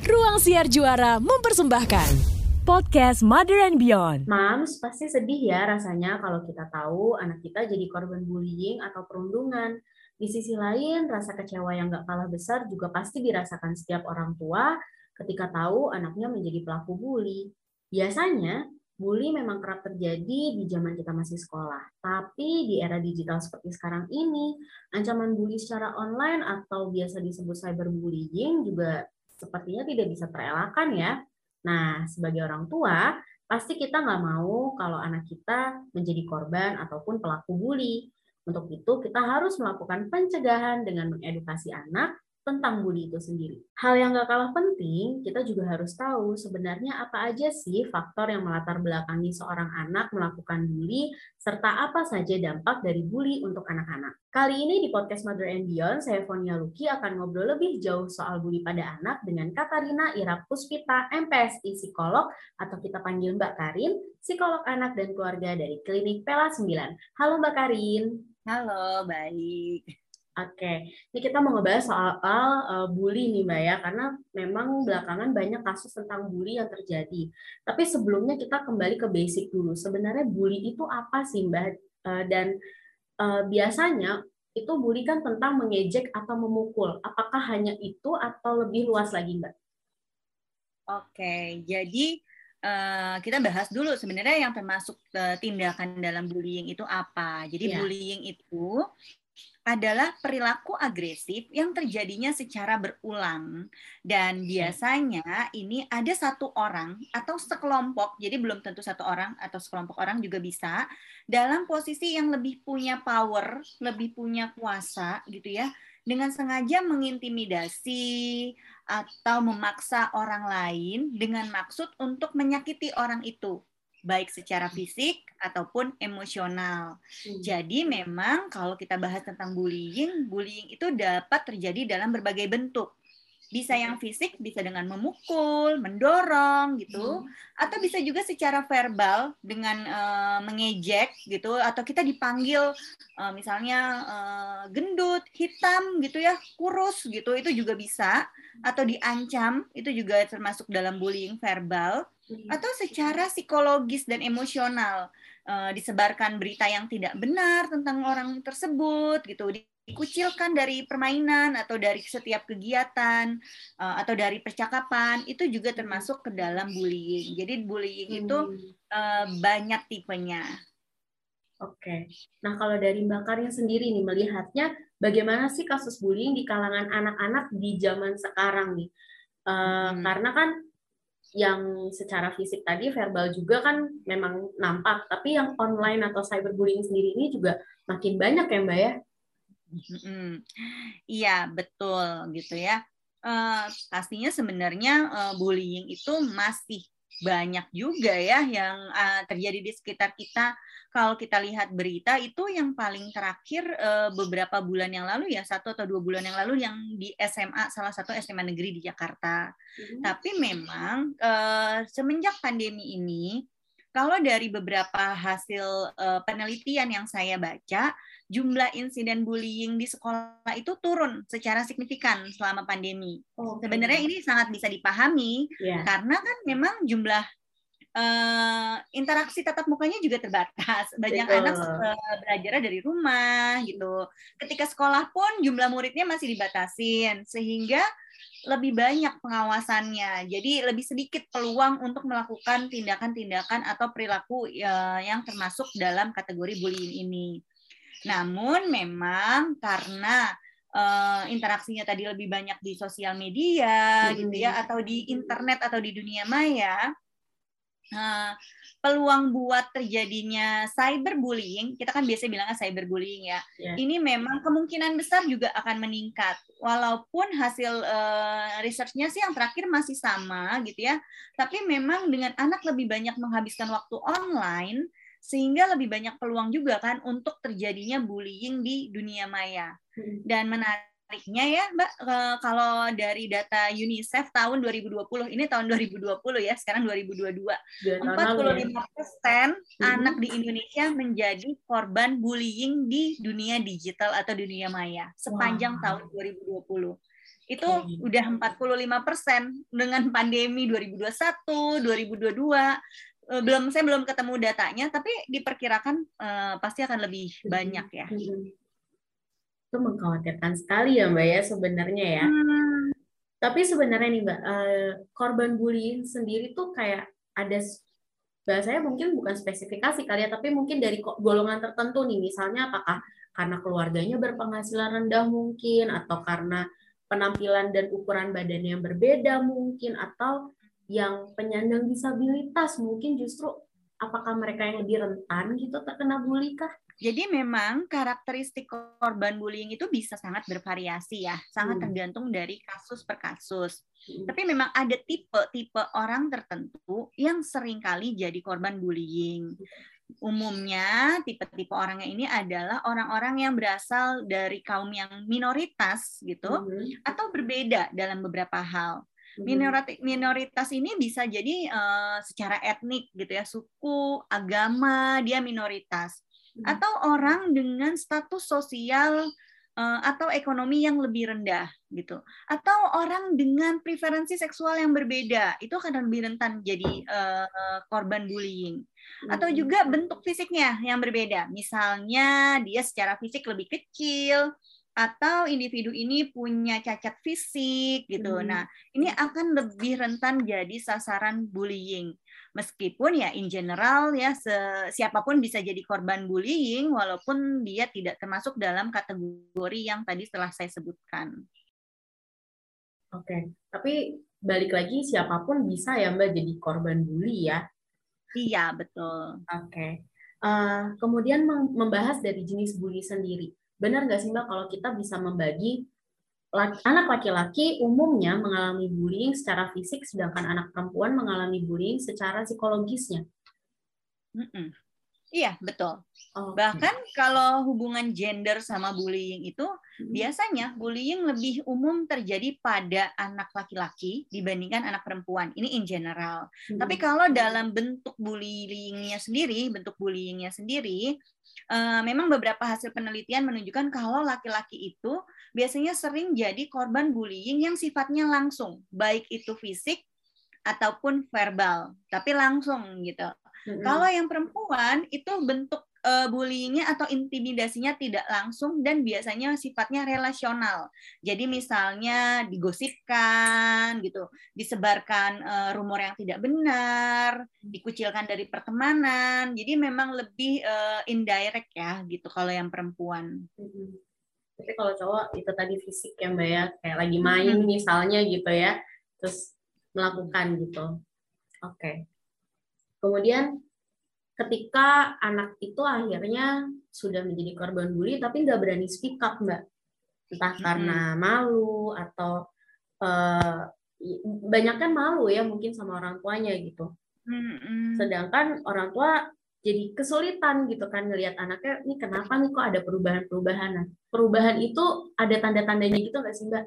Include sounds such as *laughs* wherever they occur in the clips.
Ruang Siar Juara mempersembahkan podcast Mother and Beyond. Mams, pasti sedih ya rasanya kalau kita tahu anak kita jadi korban bullying atau perundungan. Di sisi lain, rasa kecewa yang gak kalah besar juga pasti dirasakan setiap orang tua ketika tahu anaknya menjadi pelaku bully. Biasanya, bully memang kerap terjadi di zaman kita masih sekolah. Tapi di era digital seperti sekarang ini, ancaman bully secara online atau biasa disebut cyberbullying juga sepertinya tidak bisa terelakkan ya. Nah, sebagai orang tua, pasti kita nggak mau kalau anak kita menjadi korban ataupun pelaku bully. Untuk itu, kita harus melakukan pencegahan dengan mengedukasi anak tentang bully itu sendiri. Hal yang gak kalah penting, kita juga harus tahu sebenarnya apa aja sih faktor yang melatar belakangi seorang anak melakukan bully, serta apa saja dampak dari bully untuk anak-anak. Kali ini di podcast Mother and Beyond, saya Fonia Luki akan ngobrol lebih jauh soal bully pada anak dengan Katarina Ira Puspita, MPSI Psikolog, atau kita panggil Mbak Karin, psikolog anak dan keluarga dari Klinik Pela 9. Halo Mbak Karin. Halo, baik. Oke, ini kita mau ngebahas soal uh, bully nih Mbak ya, karena memang belakangan banyak kasus tentang bully yang terjadi. Tapi sebelumnya kita kembali ke basic dulu. Sebenarnya bully itu apa sih Mbak? Uh, dan uh, biasanya itu bully kan tentang mengejek atau memukul. Apakah hanya itu atau lebih luas lagi Mbak? Oke, jadi uh, kita bahas dulu sebenarnya yang termasuk uh, tindakan dalam bullying itu apa. Jadi yeah. bullying itu adalah perilaku agresif yang terjadinya secara berulang. Dan biasanya ini ada satu orang atau sekelompok jadi belum tentu satu orang atau sekelompok orang juga bisa dalam posisi yang lebih punya power lebih punya kuasa gitu ya dengan sengaja mengintimidasi atau memaksa orang lain dengan maksud untuk menyakiti orang itu baik secara fisik ataupun emosional. Hmm. Jadi memang kalau kita bahas tentang bullying, bullying itu dapat terjadi dalam berbagai bentuk. Bisa yang fisik, bisa dengan memukul, mendorong gitu, hmm. atau bisa juga secara verbal dengan uh, mengejek gitu, atau kita dipanggil uh, misalnya uh, gendut, hitam gitu ya, kurus gitu, itu juga bisa, atau diancam, itu juga termasuk dalam bullying verbal atau secara psikologis dan emosional uh, disebarkan berita yang tidak benar tentang orang tersebut gitu dikucilkan dari permainan atau dari setiap kegiatan uh, atau dari percakapan itu juga termasuk ke dalam bullying jadi bullying hmm. itu uh, banyak tipenya Oke, nah kalau dari Mbak Karin sendiri nih melihatnya bagaimana sih kasus bullying di kalangan anak-anak di zaman sekarang nih? Uh, hmm. Karena kan yang secara fisik tadi verbal juga kan memang nampak, tapi yang online atau cyberbullying sendiri ini juga makin banyak ya Mbak ya? Iya betul gitu ya. Uh, pastinya sebenarnya uh, bullying itu masih banyak juga ya yang uh, terjadi di sekitar kita. Kalau kita lihat berita itu yang paling terakhir uh, beberapa bulan yang lalu ya satu atau dua bulan yang lalu yang di SMA salah satu SMA negeri di Jakarta. Hmm. Tapi memang uh, semenjak pandemi ini kalau dari beberapa hasil uh, penelitian yang saya baca, jumlah insiden bullying di sekolah itu turun secara signifikan selama pandemi. Okay. Sebenarnya ini sangat bisa dipahami yeah. karena kan memang jumlah uh, interaksi tatap mukanya juga terbatas. Banyak Betul. anak uh, belajar dari rumah gitu. Ketika sekolah pun jumlah muridnya masih dibatasin sehingga lebih banyak pengawasannya. Jadi lebih sedikit peluang untuk melakukan tindakan-tindakan atau perilaku uh, yang termasuk dalam kategori bullying ini. Namun memang karena uh, interaksinya tadi lebih banyak di sosial media hmm. gitu ya atau di internet atau di dunia maya uh, peluang buat terjadinya cyberbullying kita kan biasa bilangnya cyberbullying ya yeah. ini memang kemungkinan besar juga akan meningkat walaupun hasil uh, researchnya sih yang terakhir masih sama gitu ya tapi memang dengan anak lebih banyak menghabiskan waktu online sehingga lebih banyak peluang juga kan untuk terjadinya bullying di dunia maya. Hmm. Dan menariknya ya, Mbak, kalau dari data UNICEF tahun 2020, ini tahun 2020 ya, sekarang 2022. 45 persen ya. anak di Indonesia menjadi korban bullying di dunia digital atau dunia maya sepanjang wow. tahun 2020. itu okay. udah 45 persen dengan pandemi 2021, 2022 belum saya belum ketemu datanya tapi diperkirakan uh, pasti akan lebih banyak ya. Itu mengkhawatirkan sekali ya Mbak ya sebenarnya ya. Hmm. Tapi sebenarnya nih Mbak, uh, korban bullying sendiri tuh kayak ada bahasanya mungkin bukan spesifikasi kali ya, tapi mungkin dari golongan tertentu nih, misalnya apakah karena keluarganya berpenghasilan rendah mungkin, atau karena penampilan dan ukuran badan yang berbeda mungkin, atau yang penyandang disabilitas mungkin justru apakah mereka yang lebih rentan gitu terkena bully kah? Jadi memang karakteristik korban bullying itu bisa sangat bervariasi ya, sangat hmm. tergantung dari kasus per kasus. Hmm. Tapi memang ada tipe-tipe orang tertentu yang sering kali jadi korban bullying. Umumnya tipe-tipe orangnya ini adalah orang-orang yang berasal dari kaum yang minoritas gitu, hmm. atau berbeda dalam beberapa hal. Minoritas minoritas ini bisa jadi uh, secara etnik gitu ya suku agama dia minoritas. Hmm. atau orang dengan status sosial uh, atau ekonomi yang lebih rendah gitu. Atau orang dengan preferensi seksual yang berbeda. Itu akan lebih rentan jadi uh, korban bullying. Atau hmm. juga bentuk fisiknya yang berbeda. Misalnya dia secara fisik lebih kecil atau individu ini punya cacat fisik gitu. Hmm. Nah, ini akan lebih rentan jadi sasaran bullying meskipun ya in general ya siapa pun bisa jadi korban bullying walaupun dia tidak termasuk dalam kategori yang tadi setelah saya sebutkan. Oke, tapi balik lagi siapa pun bisa ya Mbak jadi korban bully ya? Iya betul. Oke, uh, kemudian membahas dari jenis bully sendiri. Benar nggak sih Mbak kalau kita bisa membagi anak laki-laki umumnya mengalami bullying secara fisik, sedangkan anak perempuan mengalami bullying secara psikologisnya. Mm -mm. Iya, betul. Oh, Bahkan kalau hubungan gender sama bullying itu hmm. biasanya bullying lebih umum terjadi pada anak laki-laki dibandingkan anak perempuan. Ini in general. Hmm. Tapi kalau dalam bentuk bullyingnya sendiri, bentuk bullyingnya sendiri, uh, memang beberapa hasil penelitian menunjukkan kalau laki-laki itu biasanya sering jadi korban bullying yang sifatnya langsung, baik itu fisik ataupun verbal, tapi langsung gitu. Hmm Kalau yang perempuan itu bentuk uh, bullyingnya atau intimidasinya tidak langsung dan biasanya sifatnya relasional. Jadi misalnya digosipkan gitu, disebarkan uh, rumor yang tidak benar, dikucilkan dari pertemanan. Jadi memang lebih uh, indirect ya gitu kalau yang perempuan. Tapi kalau cowok itu tadi fisik ya mbak ya, kayak lagi main misalnya gitu ya, terus melakukan gitu. Oke. Okay. Kemudian ketika anak itu akhirnya sudah menjadi korban bully tapi nggak berani speak up mbak. Entah karena malu atau uh, banyak kan malu ya mungkin sama orang tuanya gitu. Sedangkan orang tua jadi kesulitan gitu kan ngelihat anaknya ini kenapa nih kok ada perubahan-perubahan? Nah, perubahan itu ada tanda-tandanya gitu nggak sih mbak?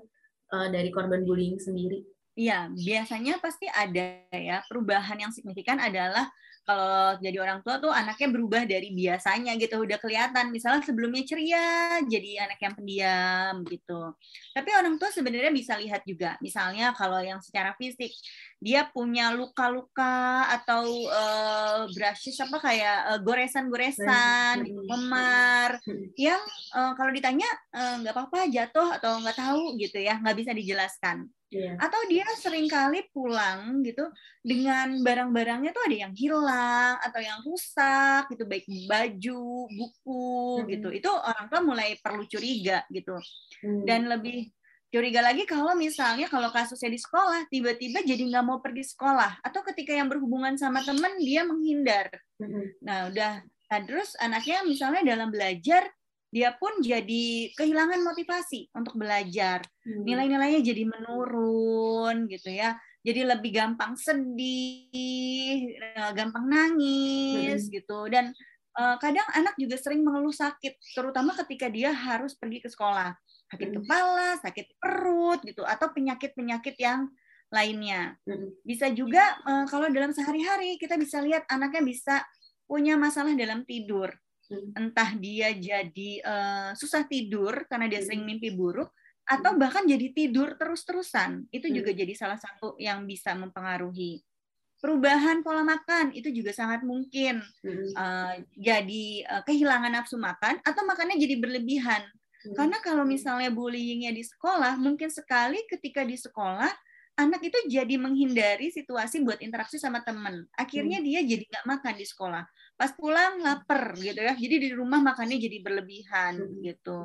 Uh, dari korban bullying sendiri Iya, biasanya pasti ada ya. Perubahan yang signifikan adalah kalau jadi orang tua tuh anaknya berubah dari biasanya gitu udah kelihatan. Misalnya sebelumnya ceria jadi anak yang pendiam gitu. Tapi orang tua sebenarnya bisa lihat juga. Misalnya kalau yang secara fisik dia punya luka-luka atau uh, brushes apa kayak uh, goresan-goresan gitu, memar yang uh, kalau ditanya nggak uh, apa-apa jatuh atau nggak tahu gitu ya nggak bisa dijelaskan Yeah. Atau dia sering kali pulang gitu dengan barang-barangnya tuh ada yang hilang atau yang rusak gitu, baik baju, buku mm -hmm. gitu. Itu orang tua mulai perlu curiga gitu. Mm. Dan lebih curiga lagi kalau misalnya kalau kasusnya di sekolah tiba-tiba jadi nggak mau pergi sekolah atau ketika yang berhubungan sama teman dia menghindar. Mm -hmm. Nah udah, nah terus anaknya misalnya dalam belajar dia pun jadi kehilangan motivasi untuk belajar. Hmm. Nilai-nilainya jadi menurun gitu ya. Jadi lebih gampang sedih, eh, gampang nangis hmm. gitu dan uh, kadang anak juga sering mengeluh sakit, terutama ketika dia harus pergi ke sekolah. Sakit hmm. kepala, sakit perut gitu atau penyakit-penyakit yang lainnya. Hmm. Bisa juga uh, kalau dalam sehari-hari kita bisa lihat anaknya bisa punya masalah dalam tidur entah dia jadi uh, susah tidur karena dia sering mimpi buruk atau bahkan jadi tidur terus-terusan. Itu Hmm. juga jadi salah satu yang bisa mempengaruhi. Perubahan pola makan itu juga sangat mungkin Hmm. eh, jadi eh, kehilangan nafsu makan atau makannya jadi berlebihan. Hmm. karena kalau misalnya bullyingnya di sekolah mungkin sekali ketika di sekolah anak itu jadi menghindari situasi buat interaksi sama teman akhirnya dia jadi nggak makan di sekolah pas pulang lapar gitu ya jadi di rumah makannya jadi berlebihan Hmm. gitu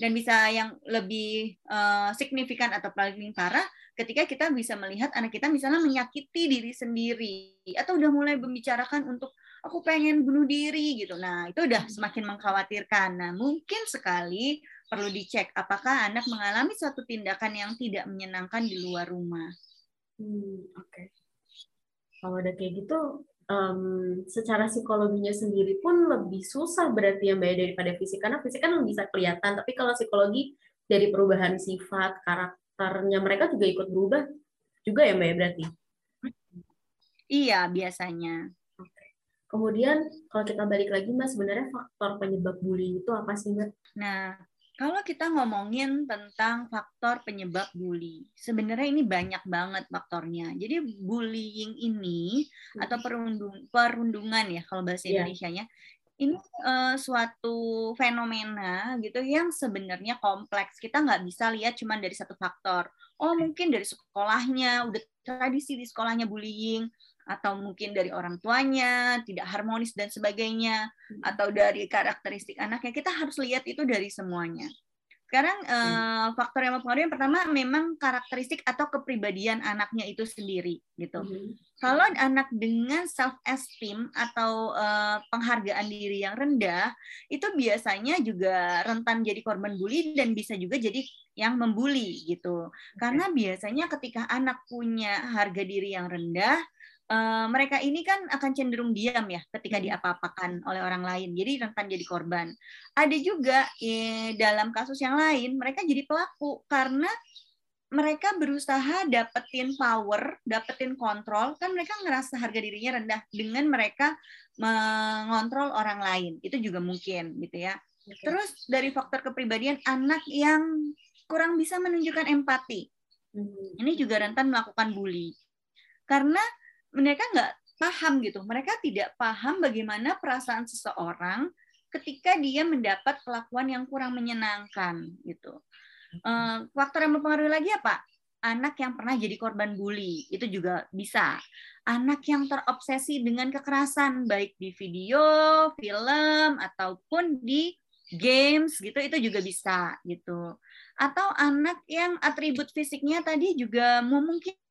dan bisa yang lebih eh, signifikan atau paling parah ketika kita bisa melihat anak kita misalnya menyakiti diri sendiri atau udah mulai membicarakan untuk aku pengen bunuh diri gitu. Nah, itu udah semakin mengkhawatirkan. Nah, mungkin sekali perlu dicek apakah anak mengalami suatu tindakan yang tidak menyenangkan di luar rumah. Hmm, oke. Kalau udah kayak gitu, em, secara psikologinya sendiri pun lebih susah berarti ya Mbak ya, daripada fisik. Karena fisik kan bisa kelihatan, tapi kalau psikologi dari perubahan sifat, karakternya mereka juga ikut berubah juga ya Mbak ya berarti. Iya, biasanya. Kemudian kalau kita balik lagi Mbak, sebenarnya faktor penyebab bullying itu apa sih Mbak? Nah, kalau kita ngomongin tentang faktor penyebab bully, sebenarnya ini banyak banget faktornya. Jadi bullying ini atau perundung, perundungan ya kalau bahasa Iya. Indonesianya, ini eh, suatu fenomena gitu yang sebenarnya kompleks. Kita nggak bisa lihat cuma dari satu faktor. Oh mungkin dari sekolahnya, udah tradisi di sekolahnya bullying, atau mungkin dari orang tuanya tidak harmonis dan sebagainya. Atau dari karakteristik anaknya. Kita harus lihat itu dari semuanya. Sekarang eh, faktor yang mempengaruhi yang pertama memang karakteristik atau kepribadian anaknya itu sendiri gitu. Mhm. kalau anak dengan self esteem atau eh, penghargaan diri yang rendah itu biasanya juga rentan jadi korban bully dan bisa juga jadi yang membuli gitu. Karena biasanya ketika anak punya harga diri yang rendah eh, mereka ini kan akan cenderung diam ya ketika diapa-apakan oleh orang lain jadi rentan jadi korban ada juga eh, dalam kasus yang lain mereka jadi pelaku karena mereka berusaha dapetin power, dapetin kontrol, kan mereka ngerasa harga dirinya rendah dengan mereka mengontrol orang lain. Itu juga mungkin gitu ya. Oke. Terus dari faktor kepribadian anak yang kurang bisa menunjukkan empati. Mhm. Ini juga rentan melakukan bully. Karena mereka nggak paham gitu. Mereka tidak paham bagaimana perasaan seseorang ketika dia mendapat perlakuan yang kurang menyenangkan gitu. Eh, faktor yang mempengaruhi lagi apa? Anak yang pernah jadi korban bully itu juga bisa. Anak yang terobsesi dengan kekerasan baik di video, film ataupun di games gitu itu juga bisa gitu. Atau anak yang atribut fisiknya tadi juga memungkinkan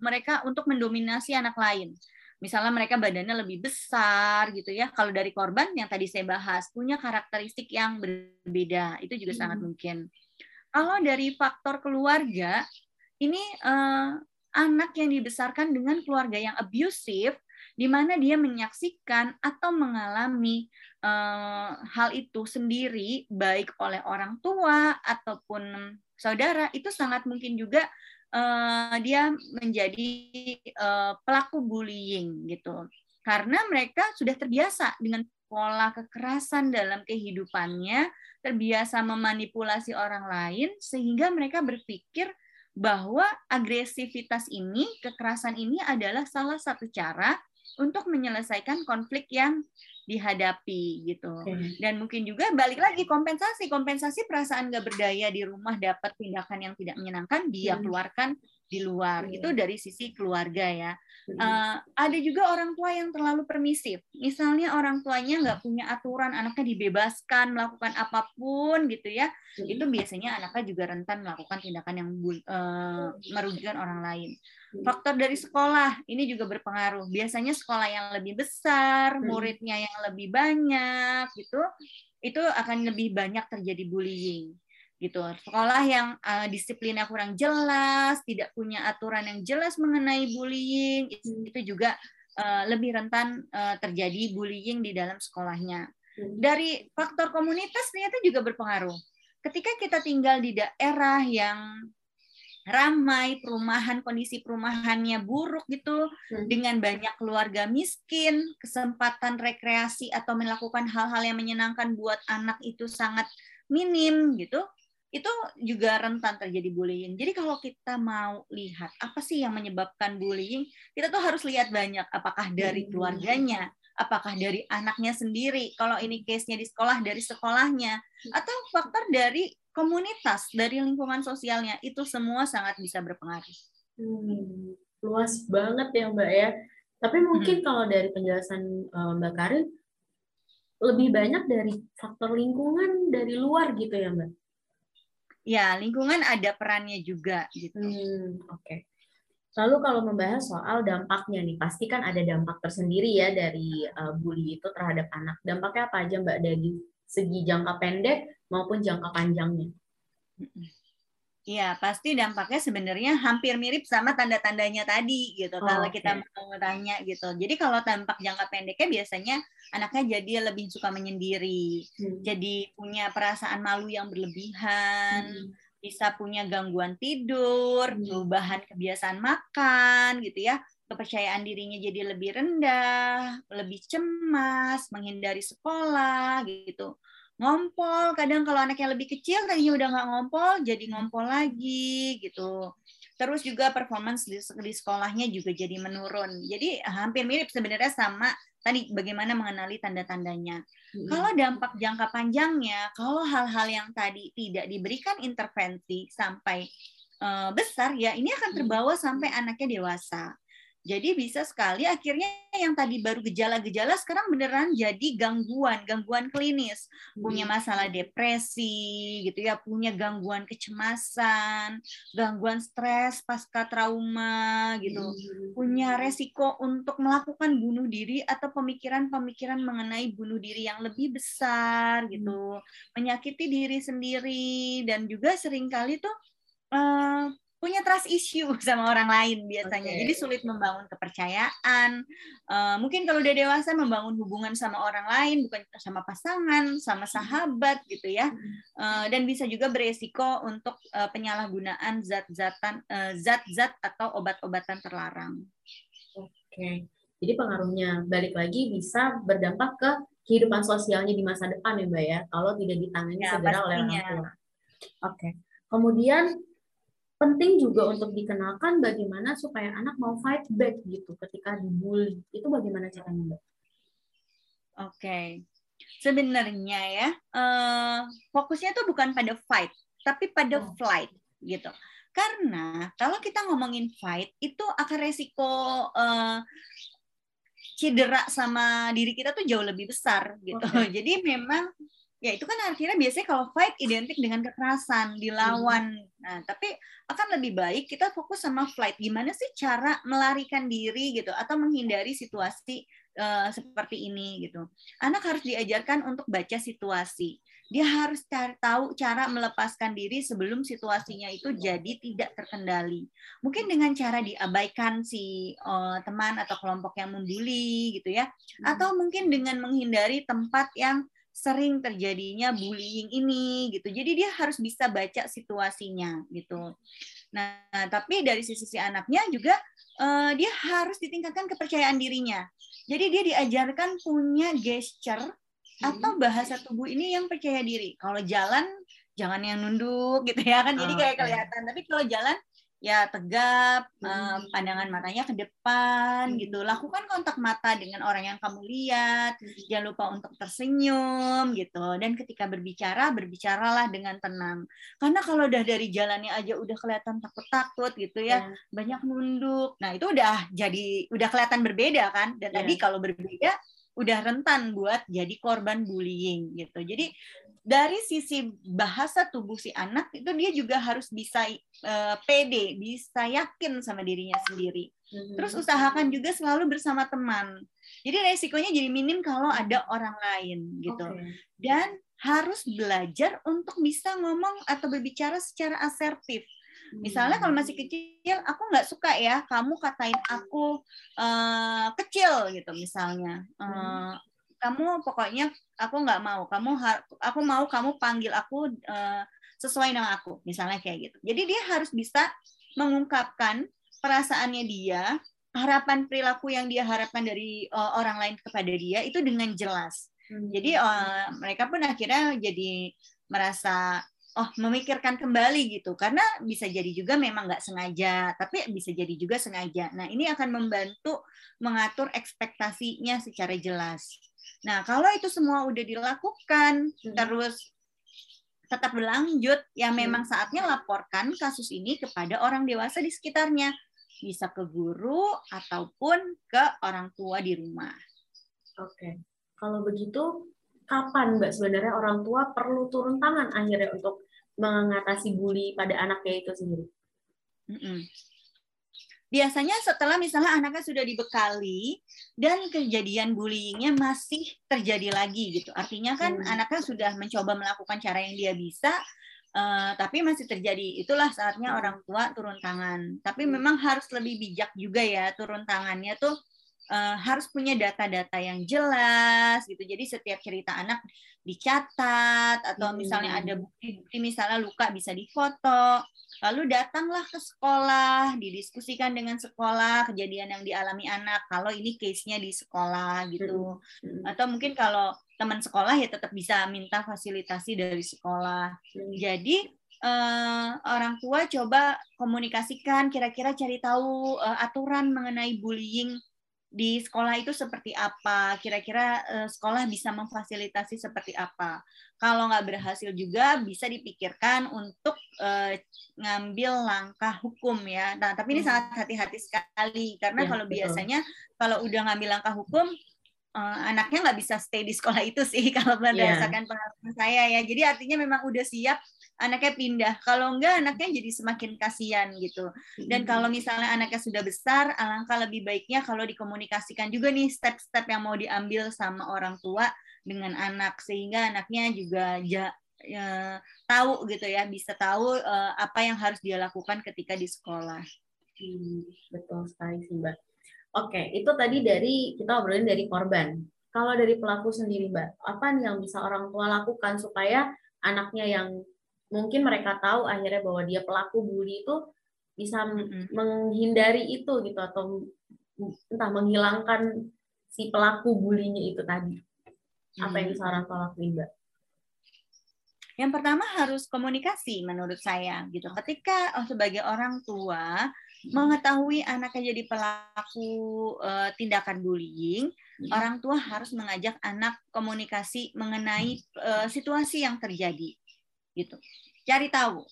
mereka untuk mendominasi anak lain. Misalnya mereka badannya lebih besar gitu ya. Kalau dari korban yang tadi saya bahas punya karakteristik yang berbeda, itu juga sangat Hmm. mungkin. Kalau dari faktor keluarga, ini eh, anak yang dibesarkan dengan keluarga yang abusive, di mana dia menyaksikan atau mengalami eh, hal itu sendiri, baik oleh orang tua ataupun saudara, itu sangat mungkin juga eh, dia menjadi eh, pelaku bullying gitu. Karena mereka sudah terbiasa dengan pola kekerasan dalam kehidupannya, terbiasa memanipulasi orang lain sehingga mereka berpikir bahwa agresivitas ini, kekerasan ini adalah salah satu cara untuk menyelesaikan konflik yang dihadapi gitu. Dan mungkin juga balik lagi kompensasi, kompensasi perasaan gak berdaya di rumah dapat tindakan yang tidak menyenangkan dia Hmm. keluarkan di luar. Hmm. Itu dari sisi keluarga ya. Eh, ada juga orang tua yang terlalu permisif. Misalnya orang tuanya nggak punya aturan, anaknya dibebaskan melakukan apa pun gitu ya. Mhm. Itu biasanya anaknya juga rentan melakukan tindakan yang eh, merugikan orang lain. Faktor dari sekolah ini juga berpengaruh. Biasanya sekolah yang lebih besar, muridnya yang lebih banyak gitu, itu akan lebih banyak terjadi bullying gitu. Sekolah yang eh, disiplinnya kurang jelas, tidak punya aturan yang jelas mengenai bullying, itu, Hmm. itu juga eh, lebih rentan eh, terjadi bullying di dalam sekolahnya. Hmm. Dari faktor komunitas ternyata juga berpengaruh. Ketika kita tinggal di daerah yang ramai, perumahan kondisi perumahannya buruk gitu, Hmm. dengan banyak keluarga miskin, kesempatan rekreasi atau melakukan hal-hal yang menyenangkan buat anak itu sangat minim gitu, itu juga rentan terjadi bullying. Jadi kalau kita mau lihat apa sih yang menyebabkan bullying, kita tuh harus lihat banyak. Apakah dari hmm. keluarganya, apakah dari anaknya sendiri, kalau ini case-nya di sekolah dari sekolahnya, atau faktor dari komunitas, dari lingkungan sosialnya, itu semua sangat bisa berpengaruh. Hmm, luas banget ya Mbak ya. Tapi mungkin hmm. kalau dari penjelasan uh, Mbak Karin, lebih banyak dari faktor lingkungan dari luar gitu ya Mbak? Ya, lingkungan ada perannya juga gitu. Hmm, Oke. Okay. Lalu kalau membahas soal dampaknya nih, pasti kan ada dampak tersendiri ya dari uh, bully itu terhadap anak. Dampaknya apa aja Mbak dari segi jangka pendek maupun jangka panjangnya? Iya, pasti dampaknya sebenarnya hampir mirip sama tanda-tandanya tadi gitu. Oh, kalau okay. kita mau tanya gitu. Jadi kalau dampak jangka pendeknya biasanya anaknya jadi lebih suka menyendiri, hmm. jadi punya perasaan malu yang berlebihan, hmm bisa punya gangguan tidur, hmm. perubahan kebiasaan makan gitu ya, kepercayaan dirinya jadi lebih rendah, lebih cemas, menghindari sekolah gitu. Ngompol, kadang kalau anaknya lebih kecil tadinya udah nggak ngompol, jadi ngompol lagi gitu. Terus juga performance di, di sekolahnya juga jadi menurun. Jadi hampir mirip sebenarnya sama tadi bagaimana mengenali tanda-tandanya. Hmm. Kalau dampak jangka panjangnya, kalau hal-hal yang tadi tidak diberikan intervensi sampai uh, besar ya ini akan terbawa sampai anaknya dewasa. Jadi bisa sekali akhirnya yang tadi baru gejala-gejala sekarang beneran jadi gangguan, gangguan klinis. Punya hmm. masalah depresi gitu ya, punya gangguan kecemasan, gangguan stres pasca trauma gitu. Hmm. Punya resiko untuk melakukan bunuh diri atau pemikiran-pemikiran mengenai bunuh diri yang lebih besar gitu. Hmm. Menyakiti diri sendiri dan juga sering kali tuh uh, punya trust issue *laughs* sama orang lain biasanya. Okay. Jadi sulit membangun kepercayaan. Uh, mungkin kalau udah dewasa membangun hubungan sama orang lain bukan sama pasangan, sama sahabat gitu ya. Uh, dan bisa juga beresiko untuk uh, penyalahgunaan zat-zatan zat-zat atau obat-obatan terlarang. Oke. Okay. Jadi pengaruhnya balik lagi bisa berdampak ke kehidupan sosialnya di masa depan ya Mbak ya kalau tidak ditangani ya, segera oleh orang tua. Oke. Okay. Kemudian penting juga untuk dikenalkan bagaimana supaya anak mau fight back gitu ketika dibully. Itu bagaimana caranya, Mbak? Oke. Okay. Sebenarnya ya, uh, fokusnya tuh bukan pada fight, tapi pada oh. flight gitu. Karena kalau kita ngomongin fight, itu akan resiko uh, cedera sama diri kita tuh jauh lebih besar gitu. Okay. *laughs* Jadi memang ya itu kan akhirnya biasanya kalau fight identik dengan kekerasan dilawan nah tapi akan lebih baik kita fokus sama flight. Gimana sih cara melarikan diri gitu atau menghindari situasi uh, seperti ini gitu. Anak harus diajarkan untuk baca situasi. Dia harus cari tahu cara melepaskan diri sebelum situasinya itu jadi tidak terkendali. Mungkin dengan cara diabaikan si uh, teman atau kelompok yang membuli gitu ya. Hmm. atau mungkin dengan menghindari tempat yang sering terjadinya bullying ini gitu. Jadi dia harus bisa baca situasinya gitu. Nah, tapi dari sisi si anaknya juga uh, dia harus ditingkatkan kepercayaan dirinya. Jadi dia diajarkan punya gesture atau hmm. bahasa tubuh ini yang percaya diri. Kalau jalan jangan yang nunduk gitu ya kan. Jadi kayak kelihatan. Tapi kalau jalan ya tegap, hmm. pandangan matanya ke depan hmm. gitu. Lakukan kontak mata dengan orang yang kamu lihat. Hmm. Jangan lupa untuk tersenyum gitu. Dan ketika berbicara, berbicaralah dengan tenang. Karena kalau udah dari jalannya aja udah kelihatan takut-takut gitu ya, hmm. banyak nunduk. Nah, itu udah jadi udah kelihatan berbeda kan. Dan yeah. tadi kalau berbeda udah rentan buat jadi korban bullying gitu. Jadi dari sisi bahasa tubuh si anak itu dia juga harus bisa uh, pede, bisa yakin sama dirinya sendiri. Hmm. Terus usahakan juga selalu bersama teman. Jadi resikonya jadi minim kalau ada orang lain gitu. Okay. Dan harus belajar untuk bisa ngomong atau berbicara secara asertif. Misalnya kalau masih kecil, aku nggak suka ya kamu katain aku uh, kecil gitu misalnya. Uh, kamu pokoknya aku nggak mau. Kamu aku mau kamu panggil aku uh, sesuai dengan aku misalnya kayak gitu. Jadi dia harus bisa mengungkapkan perasaannya dia harapan perilaku yang dia harapkan dari uh, orang lain kepada dia itu dengan jelas. Hmm. jadi uh, mereka pun akhirnya jadi merasa oh memikirkan kembali gitu. Karena bisa jadi juga memang nggak sengaja tapi bisa jadi juga sengaja. Nah ini akan membantu mengatur ekspektasinya secara jelas nah kalau itu semua udah dilakukan hmm. terus tetap berlanjut ya hmm. memang saatnya laporkan kasus ini kepada orang dewasa di sekitarnya bisa ke guru ataupun ke orang tua di rumah oke kalau begitu kapan Mbak sebenarnya orang tua perlu turun tangan akhirnya untuk mengatasi bully pada anaknya itu sendiri? Biasanya setelah misalnya anaknya sudah dibekali dan kejadian bullyingnya masih terjadi lagi gitu. Artinya kan hmm. anaknya sudah mencoba melakukan cara yang dia bisa, uh, tapi masih terjadi. Itulah saatnya hmm. orang tua turun tangan. Tapi hmm. memang harus lebih bijak juga ya turun tangannya tuh uh, harus punya data-data yang jelas gitu. Jadi setiap cerita anak dicatat atau misalnya ada bukti-bukti misalnya luka bisa difoto. Lalu datanglah ke sekolah, didiskusikan dengan sekolah kejadian yang dialami anak. Kalau ini case-nya di sekolah gitu. Atau mungkin kalau teman sekolah ya tetap bisa minta fasilitasi dari sekolah. Jadi uh, orang tua coba komunikasikan kira-kira cari tahu uh, aturan mengenai bullying di sekolah itu seperti apa? Kira-kira uh, sekolah bisa memfasilitasi seperti apa? Kalau nggak berhasil juga bisa dipikirkan untuk uh, ngambil langkah hukum ya. Nah, tapi ini hmm. sangat hati-hati sekali karena ya, kalau betul. biasanya kalau udah ngambil langkah hukum uh, anaknya nggak bisa stay di sekolah itu sih *laughs* kalau iya. berdasarkan yeah. pengalaman saya ya. Jadi artinya memang udah siap anaknya pindah. Kalau enggak anaknya jadi semakin kasihan gitu. Dan kalau misalnya anaknya sudah besar, alangkah lebih baiknya kalau dikomunikasikan juga nih step-step yang mau diambil sama orang tua dengan anak sehingga anaknya juga ja, ya, tahu gitu ya, bisa tahu uh, apa yang harus dia lakukan ketika di sekolah. Hmm, betul sekali sih, Mbak. Oke, itu tadi dari kita obrolin dari korban. Kalau dari pelaku sendiri, Mbak, apa nih yang bisa orang tua lakukan supaya anaknya yang mungkin mereka tahu akhirnya bahwa dia pelaku bully itu bisa menghindari itu gitu atau entah menghilangkan si pelaku bulinya itu tadi. Apa yang bisa orang tua lakuin, Mbak? Yang pertama harus komunikasi menurut saya gitu. Ketika oh, sebagai orang tua mengetahui anaknya jadi pelaku uh, tindakan bullying, orang tua harus mengajak anak komunikasi mengenai uh, situasi yang terjadi gitu. Cari tahu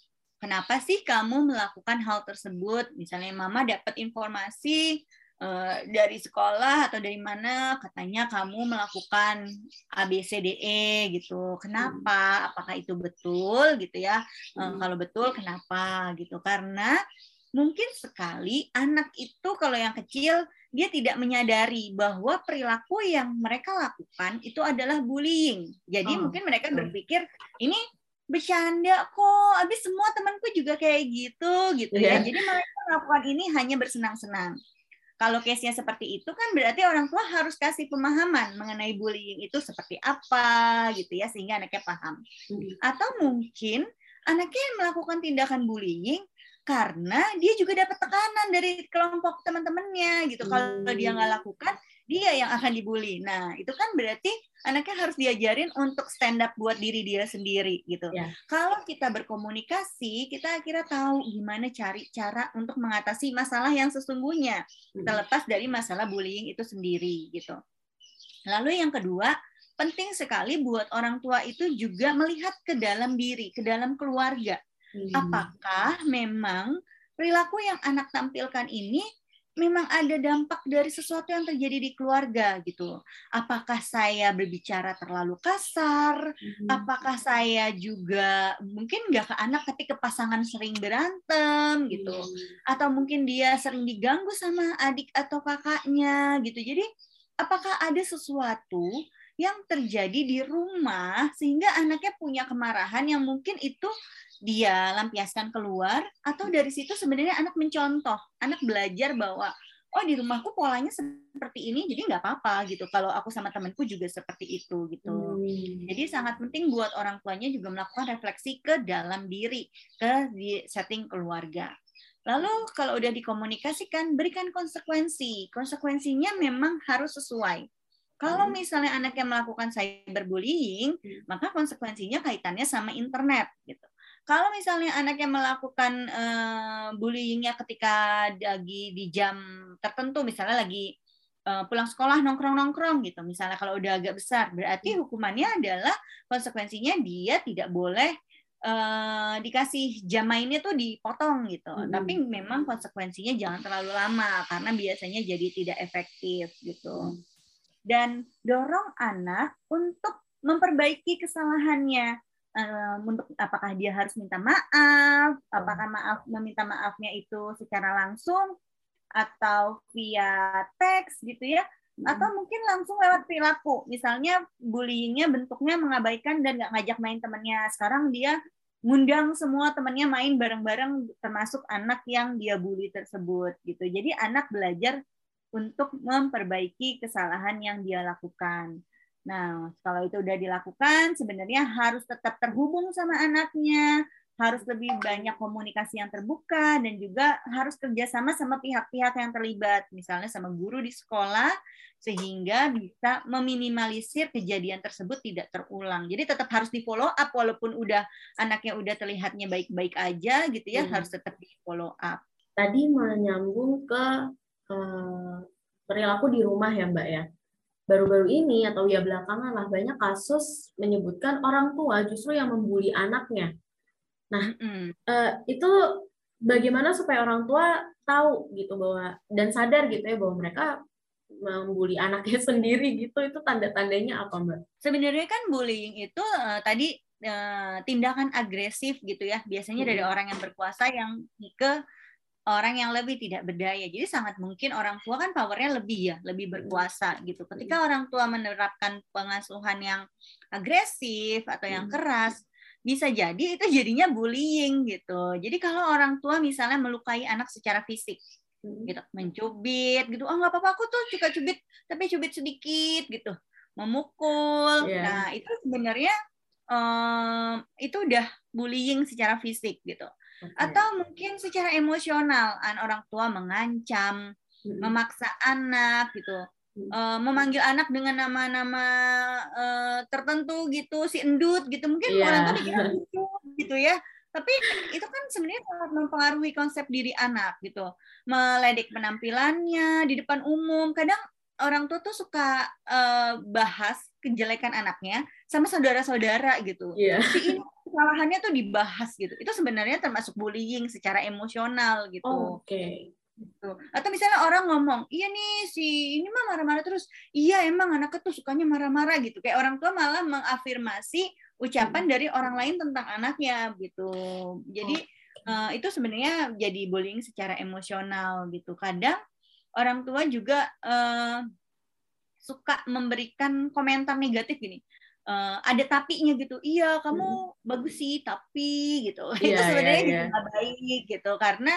kenapa sih kamu melakukan hal tersebut. Misalnya mama dapat informasi uh, dari sekolah atau dari mana katanya kamu melakukan ABCDE gitu. Kenapa? Apakah itu betul gitu ya? Uh, kalau betul kenapa gitu? Karena mungkin sekali anak itu kalau yang kecil dia tidak menyadari bahwa perilaku yang mereka lakukan itu adalah bullying. Jadi oh, mungkin mereka berpikir ini bercanda kok abis semua temanku juga kayak gitu gitu yeah. ya iya. jadi mereka melakukan ini hanya bersenang-senang kalau case-nya seperti itu kan berarti orang tua harus kasih pemahaman mengenai bullying itu seperti apa gitu ya sehingga anaknya paham hmm. atau mungkin anaknya melakukan tindakan bullying karena dia juga dapat tekanan dari kelompok teman-temannya gitu. Hmm. Kalau dia nggak hmm. lakukan, dia yang akan dibully. Nah, itu kan berarti anaknya harus diajarin untuk stand up buat diri dia sendiri gitu. Ya. Kalau kita berkomunikasi, kita akhirnya tahu gimana cari cara untuk mengatasi masalah yang sesungguhnya, hmm. terlepas dari masalah bullying itu sendiri gitu. Lalu yang kedua, penting sekali buat orang tua itu juga melihat ke dalam diri, ke dalam keluarga Hmm. Apakah memang perilaku yang anak tampilkan ini memang ada dampak dari sesuatu yang terjadi di keluarga gitu. Apakah saya berbicara terlalu kasar? Hmm. Apakah saya juga mungkin nggak ke anak tapi ke pasangan sering berantem gitu? Hmm. Atau mungkin dia sering diganggu sama adik atau kakaknya gitu. Jadi apakah ada sesuatu yang terjadi di rumah sehingga anaknya punya kemarahan yang mungkin itu dia lampiaskan keluar atau dari situ sebenarnya anak mencontoh, anak belajar bahwa oh di rumahku polanya seperti ini jadi nggak apa-apa gitu kalau aku sama temanku juga seperti itu gitu hmm. jadi sangat penting buat orang tuanya juga melakukan refleksi ke dalam diri ke di setting keluarga lalu kalau udah dikomunikasikan berikan konsekuensi konsekuensinya memang harus sesuai kalau hmm. misalnya anak yang melakukan cyberbullying, hmm. maka konsekuensinya kaitannya sama internet gitu. Kalau misalnya anak yang melakukan uh, bullyingnya ketika lagi di jam tertentu, misalnya lagi uh, pulang sekolah nongkrong-nongkrong gitu, misalnya kalau udah agak besar, berarti hmm. hukumannya adalah konsekuensinya dia tidak boleh uh, dikasih jam mainnya tuh dipotong gitu. Hmm. Tapi memang konsekuensinya jangan terlalu lama karena biasanya jadi tidak efektif gitu. Hmm. Dan dorong anak untuk memperbaiki kesalahannya. Uh, untuk apakah dia harus minta maaf, apakah maaf meminta maafnya itu secara langsung atau via teks gitu ya, atau mungkin langsung lewat perilaku. Misalnya bullyingnya bentuknya mengabaikan dan nggak ngajak main temannya sekarang dia ngundang semua temannya main bareng-bareng termasuk anak yang dia bully tersebut gitu. Jadi anak belajar untuk memperbaiki kesalahan yang dia lakukan nah kalau itu udah dilakukan sebenarnya harus tetap terhubung sama anaknya harus lebih banyak komunikasi yang terbuka dan juga harus kerjasama sama pihak-pihak yang terlibat, misalnya sama guru di sekolah, sehingga bisa meminimalisir kejadian tersebut tidak terulang. Jadi tetap harus di follow up walaupun udah anaknya udah terlihatnya baik-baik aja gitu ya, hmm. harus tetap di follow up. Tadi menyambung ke perilaku di rumah ya Mbak ya. Baru-baru ini atau ya belakangan lah banyak kasus menyebutkan orang tua justru yang membuli anaknya Nah, mm. uh, itu bagaimana supaya orang tua tahu gitu bahwa dan sadar gitu ya bahwa mereka membuli anaknya *laughs* sendiri gitu itu tanda-tandanya apa mbak? Sebenarnya kan bullying itu uh, tadi uh, tindakan agresif gitu ya biasanya hmm. dari orang yang berkuasa yang ke orang yang lebih tidak berdaya. Jadi sangat mungkin orang tua kan powernya lebih ya, lebih berkuasa gitu. Ketika orang tua menerapkan pengasuhan yang agresif atau yang keras, bisa jadi itu jadinya bullying gitu. Jadi kalau orang tua misalnya melukai anak secara fisik, hmm. gitu, mencubit gitu, oh nggak apa-apa aku tuh suka cubit, tapi cubit sedikit gitu, memukul. Yeah. Nah itu sebenarnya um, itu udah bullying secara fisik gitu. Okay. Atau mungkin secara emosional, orang tua mengancam, hmm. memaksa anak gitu uh, memanggil anak dengan nama-nama uh, tertentu gitu si endut gitu mungkin yeah. orang tua dikira endut gitu ya tapi itu kan sebenarnya sangat mempengaruhi konsep diri anak gitu meledek penampilannya di depan umum kadang orang tua tuh suka uh, bahas kejelekan anaknya sama saudara-saudara gitu yeah. si ini kesalahannya tuh dibahas gitu itu sebenarnya termasuk bullying secara emosional gitu oh, oke okay Gitu. Atau misalnya orang ngomong, iya nih si ini mah marah-marah terus. Iya emang anaknya tuh sukanya marah-marah gitu. Kayak orang tua malah mengafirmasi ucapan dari orang lain tentang anaknya gitu. Jadi oh. uh, itu sebenarnya jadi bullying secara emosional gitu. Kadang orang tua juga uh, suka memberikan komentar negatif gini. Uh, ada tapinya gitu iya kamu hmm. bagus sih tapi gitu yeah, *laughs* itu iya, sebenarnya yeah, yeah. baik gitu karena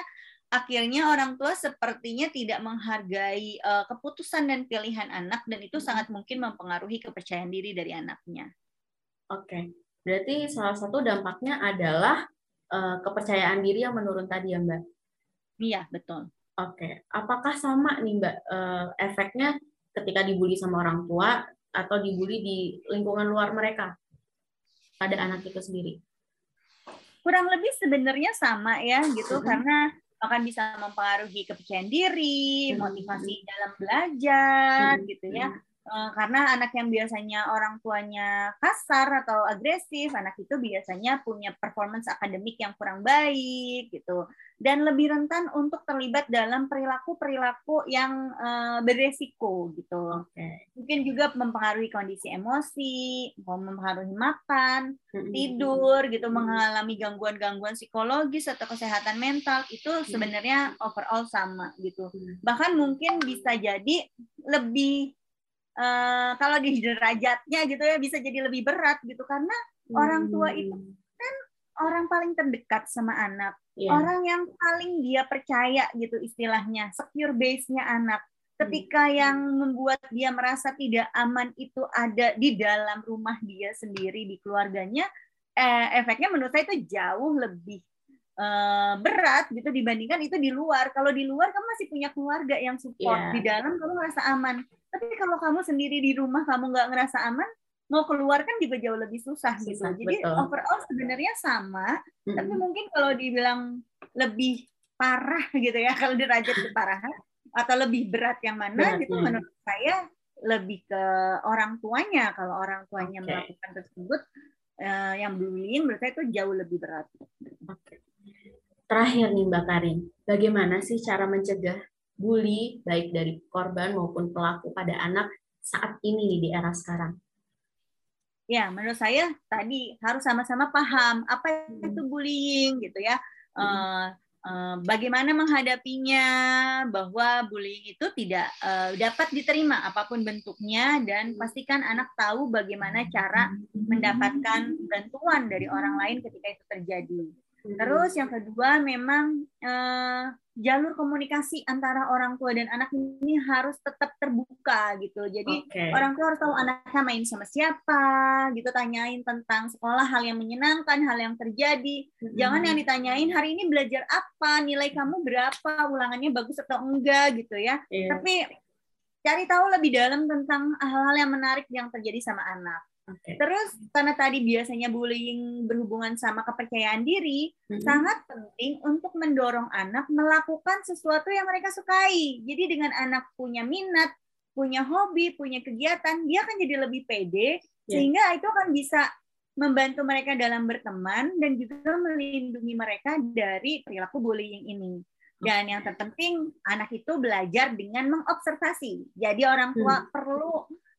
akhirnya orang tua sepertinya tidak menghargai uh, keputusan dan pilihan anak dan itu hmm. sangat mungkin mempengaruhi kepercayaan diri dari anaknya. Oke, okay. berarti salah satu dampaknya adalah uh, kepercayaan diri yang menurun tadi ya Mbak? Iya, betul. Oke, okay. apakah sama nih Mbak uh, efeknya ketika dibully sama orang tua atau dibully di lingkungan luar mereka pada anak itu sendiri? Kurang lebih sebenarnya sama ya gitu, hmm. karena akan bisa mempengaruhi kepercayaan diri, hmm. motivasi dalam belajar, hmm. gitu ya. Eh, karena anak yang biasanya orang tuanya kasar atau agresif, anak itu biasanya punya performance akademik yang kurang baik gitu, dan lebih rentan untuk terlibat dalam perilaku-perilaku yang uh, beresiko gitu. Okay. Mungkin juga mempengaruhi kondisi emosi, mempengaruhi makan, tidur gitu, mengalami gangguan-gangguan psikologis atau kesehatan mental itu sebenarnya overall sama gitu. Bahkan mungkin bisa jadi lebih uh, kalau di derajatnya gitu ya bisa jadi lebih berat gitu karena hmm. orang tua itu kan orang paling terdekat sama anak, yeah. orang yang paling dia percaya gitu istilahnya, secure base-nya anak. Ketika hmm. yang membuat dia merasa tidak aman itu ada di dalam rumah dia sendiri di keluarganya, eh, efeknya menurut saya itu jauh lebih uh, berat gitu dibandingkan itu di luar. Kalau di luar kamu masih punya keluarga yang support, yeah. di dalam kamu merasa aman. Tapi kalau kamu sendiri di rumah kamu nggak ngerasa aman, mau keluar kan juga jauh lebih susah, gitu. Susah, Jadi betul. overall sebenarnya sama, tapi Mm-mm. mungkin kalau dibilang lebih parah *laughs* gitu ya kalau derajat keparahan atau lebih berat yang mana gitu Beratnya. menurut saya lebih ke orang tuanya kalau orang tuanya Oke. melakukan tersebut eh, yang bullying menurut saya itu jauh lebih berat. Terakhir nih Mbak Karin, bagaimana sih cara mencegah bully baik dari korban maupun pelaku pada anak saat ini nih di era sekarang? Ya, menurut saya tadi harus sama-sama paham apa Hmm. itu bullying gitu ya. Hmm. Eh, eh, bagaimana menghadapinya bahwa bullying itu tidak eh, dapat diterima apa pun bentuknya dan pastikan anak tahu bagaimana cara mendapatkan bantuan dari orang lain ketika itu terjadi. Terus yang kedua memang eh, jalur komunikasi antara orang tua dan anak ini harus tetap terbuka gitu. Jadi Oke. orang tua harus tahu anaknya main sama siapa, gitu tanyain tentang sekolah hal yang menyenangkan, hal yang terjadi. Jangan yang ditanyain hari ini belajar apa, nilai kamu berapa, ulangannya bagus atau enggak gitu ya. Iya. Tapi cari tahu lebih dalam tentang hal-hal yang menarik yang terjadi sama anak. Terus karena tadi biasanya bullying berhubungan sama kepercayaan diri, Mm-mm. sangat penting untuk mendorong anak melakukan sesuatu yang mereka sukai. Jadi dengan anak punya minat, punya hobi, punya kegiatan, dia akan jadi lebih pede Ya. sehingga itu akan bisa membantu mereka dalam berteman dan juga melindungi mereka dari perilaku bullying ini. Dan yang terpenting anak itu belajar dengan mengobservasi. Jadi orang tua perlu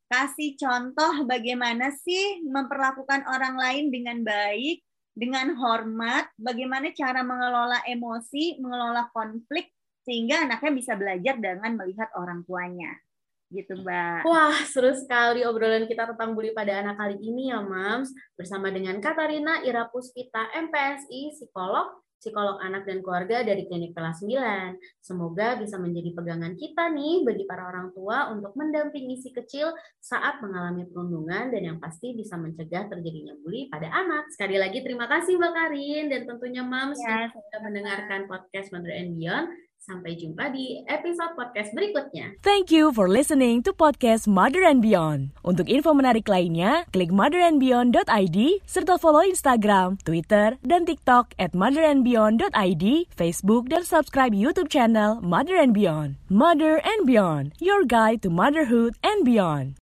kasih contoh bagaimana sih memperlakukan orang lain dengan baik, dengan hormat, bagaimana cara mengelola emosi, mengelola konflik, sehingga anaknya bisa belajar dengan melihat orang tuanya. Gitu, Mbak. Wah, seru sekali obrolan kita tentang bully pada anak kali ini ya, Mams. Bersama dengan Katarina Ira Puspita, MPSI, psikolog, psikolog anak dan keluarga dari Klinik Kelas 9. Semoga bisa menjadi pegangan kita nih bagi para orang tua untuk mendampingi si kecil saat mengalami perundungan dan yang pasti bisa mencegah terjadinya bully pada anak. Sekali lagi terima kasih Mbak Karin dan tentunya Mams Ya, yang sudah mendengarkan podcast Mother and Beyond. Sampai jumpa di episode podcast berikutnya. Thank you for listening to podcast Mother and Beyond. Untuk info menarik lainnya, klik motherandbeyond.id serta follow Instagram, Twitter, dan TikTok at motherandbeyond.id, Facebook, dan subscribe YouTube channel Mother and Beyond. Mother and Beyond, your guide to motherhood and beyond.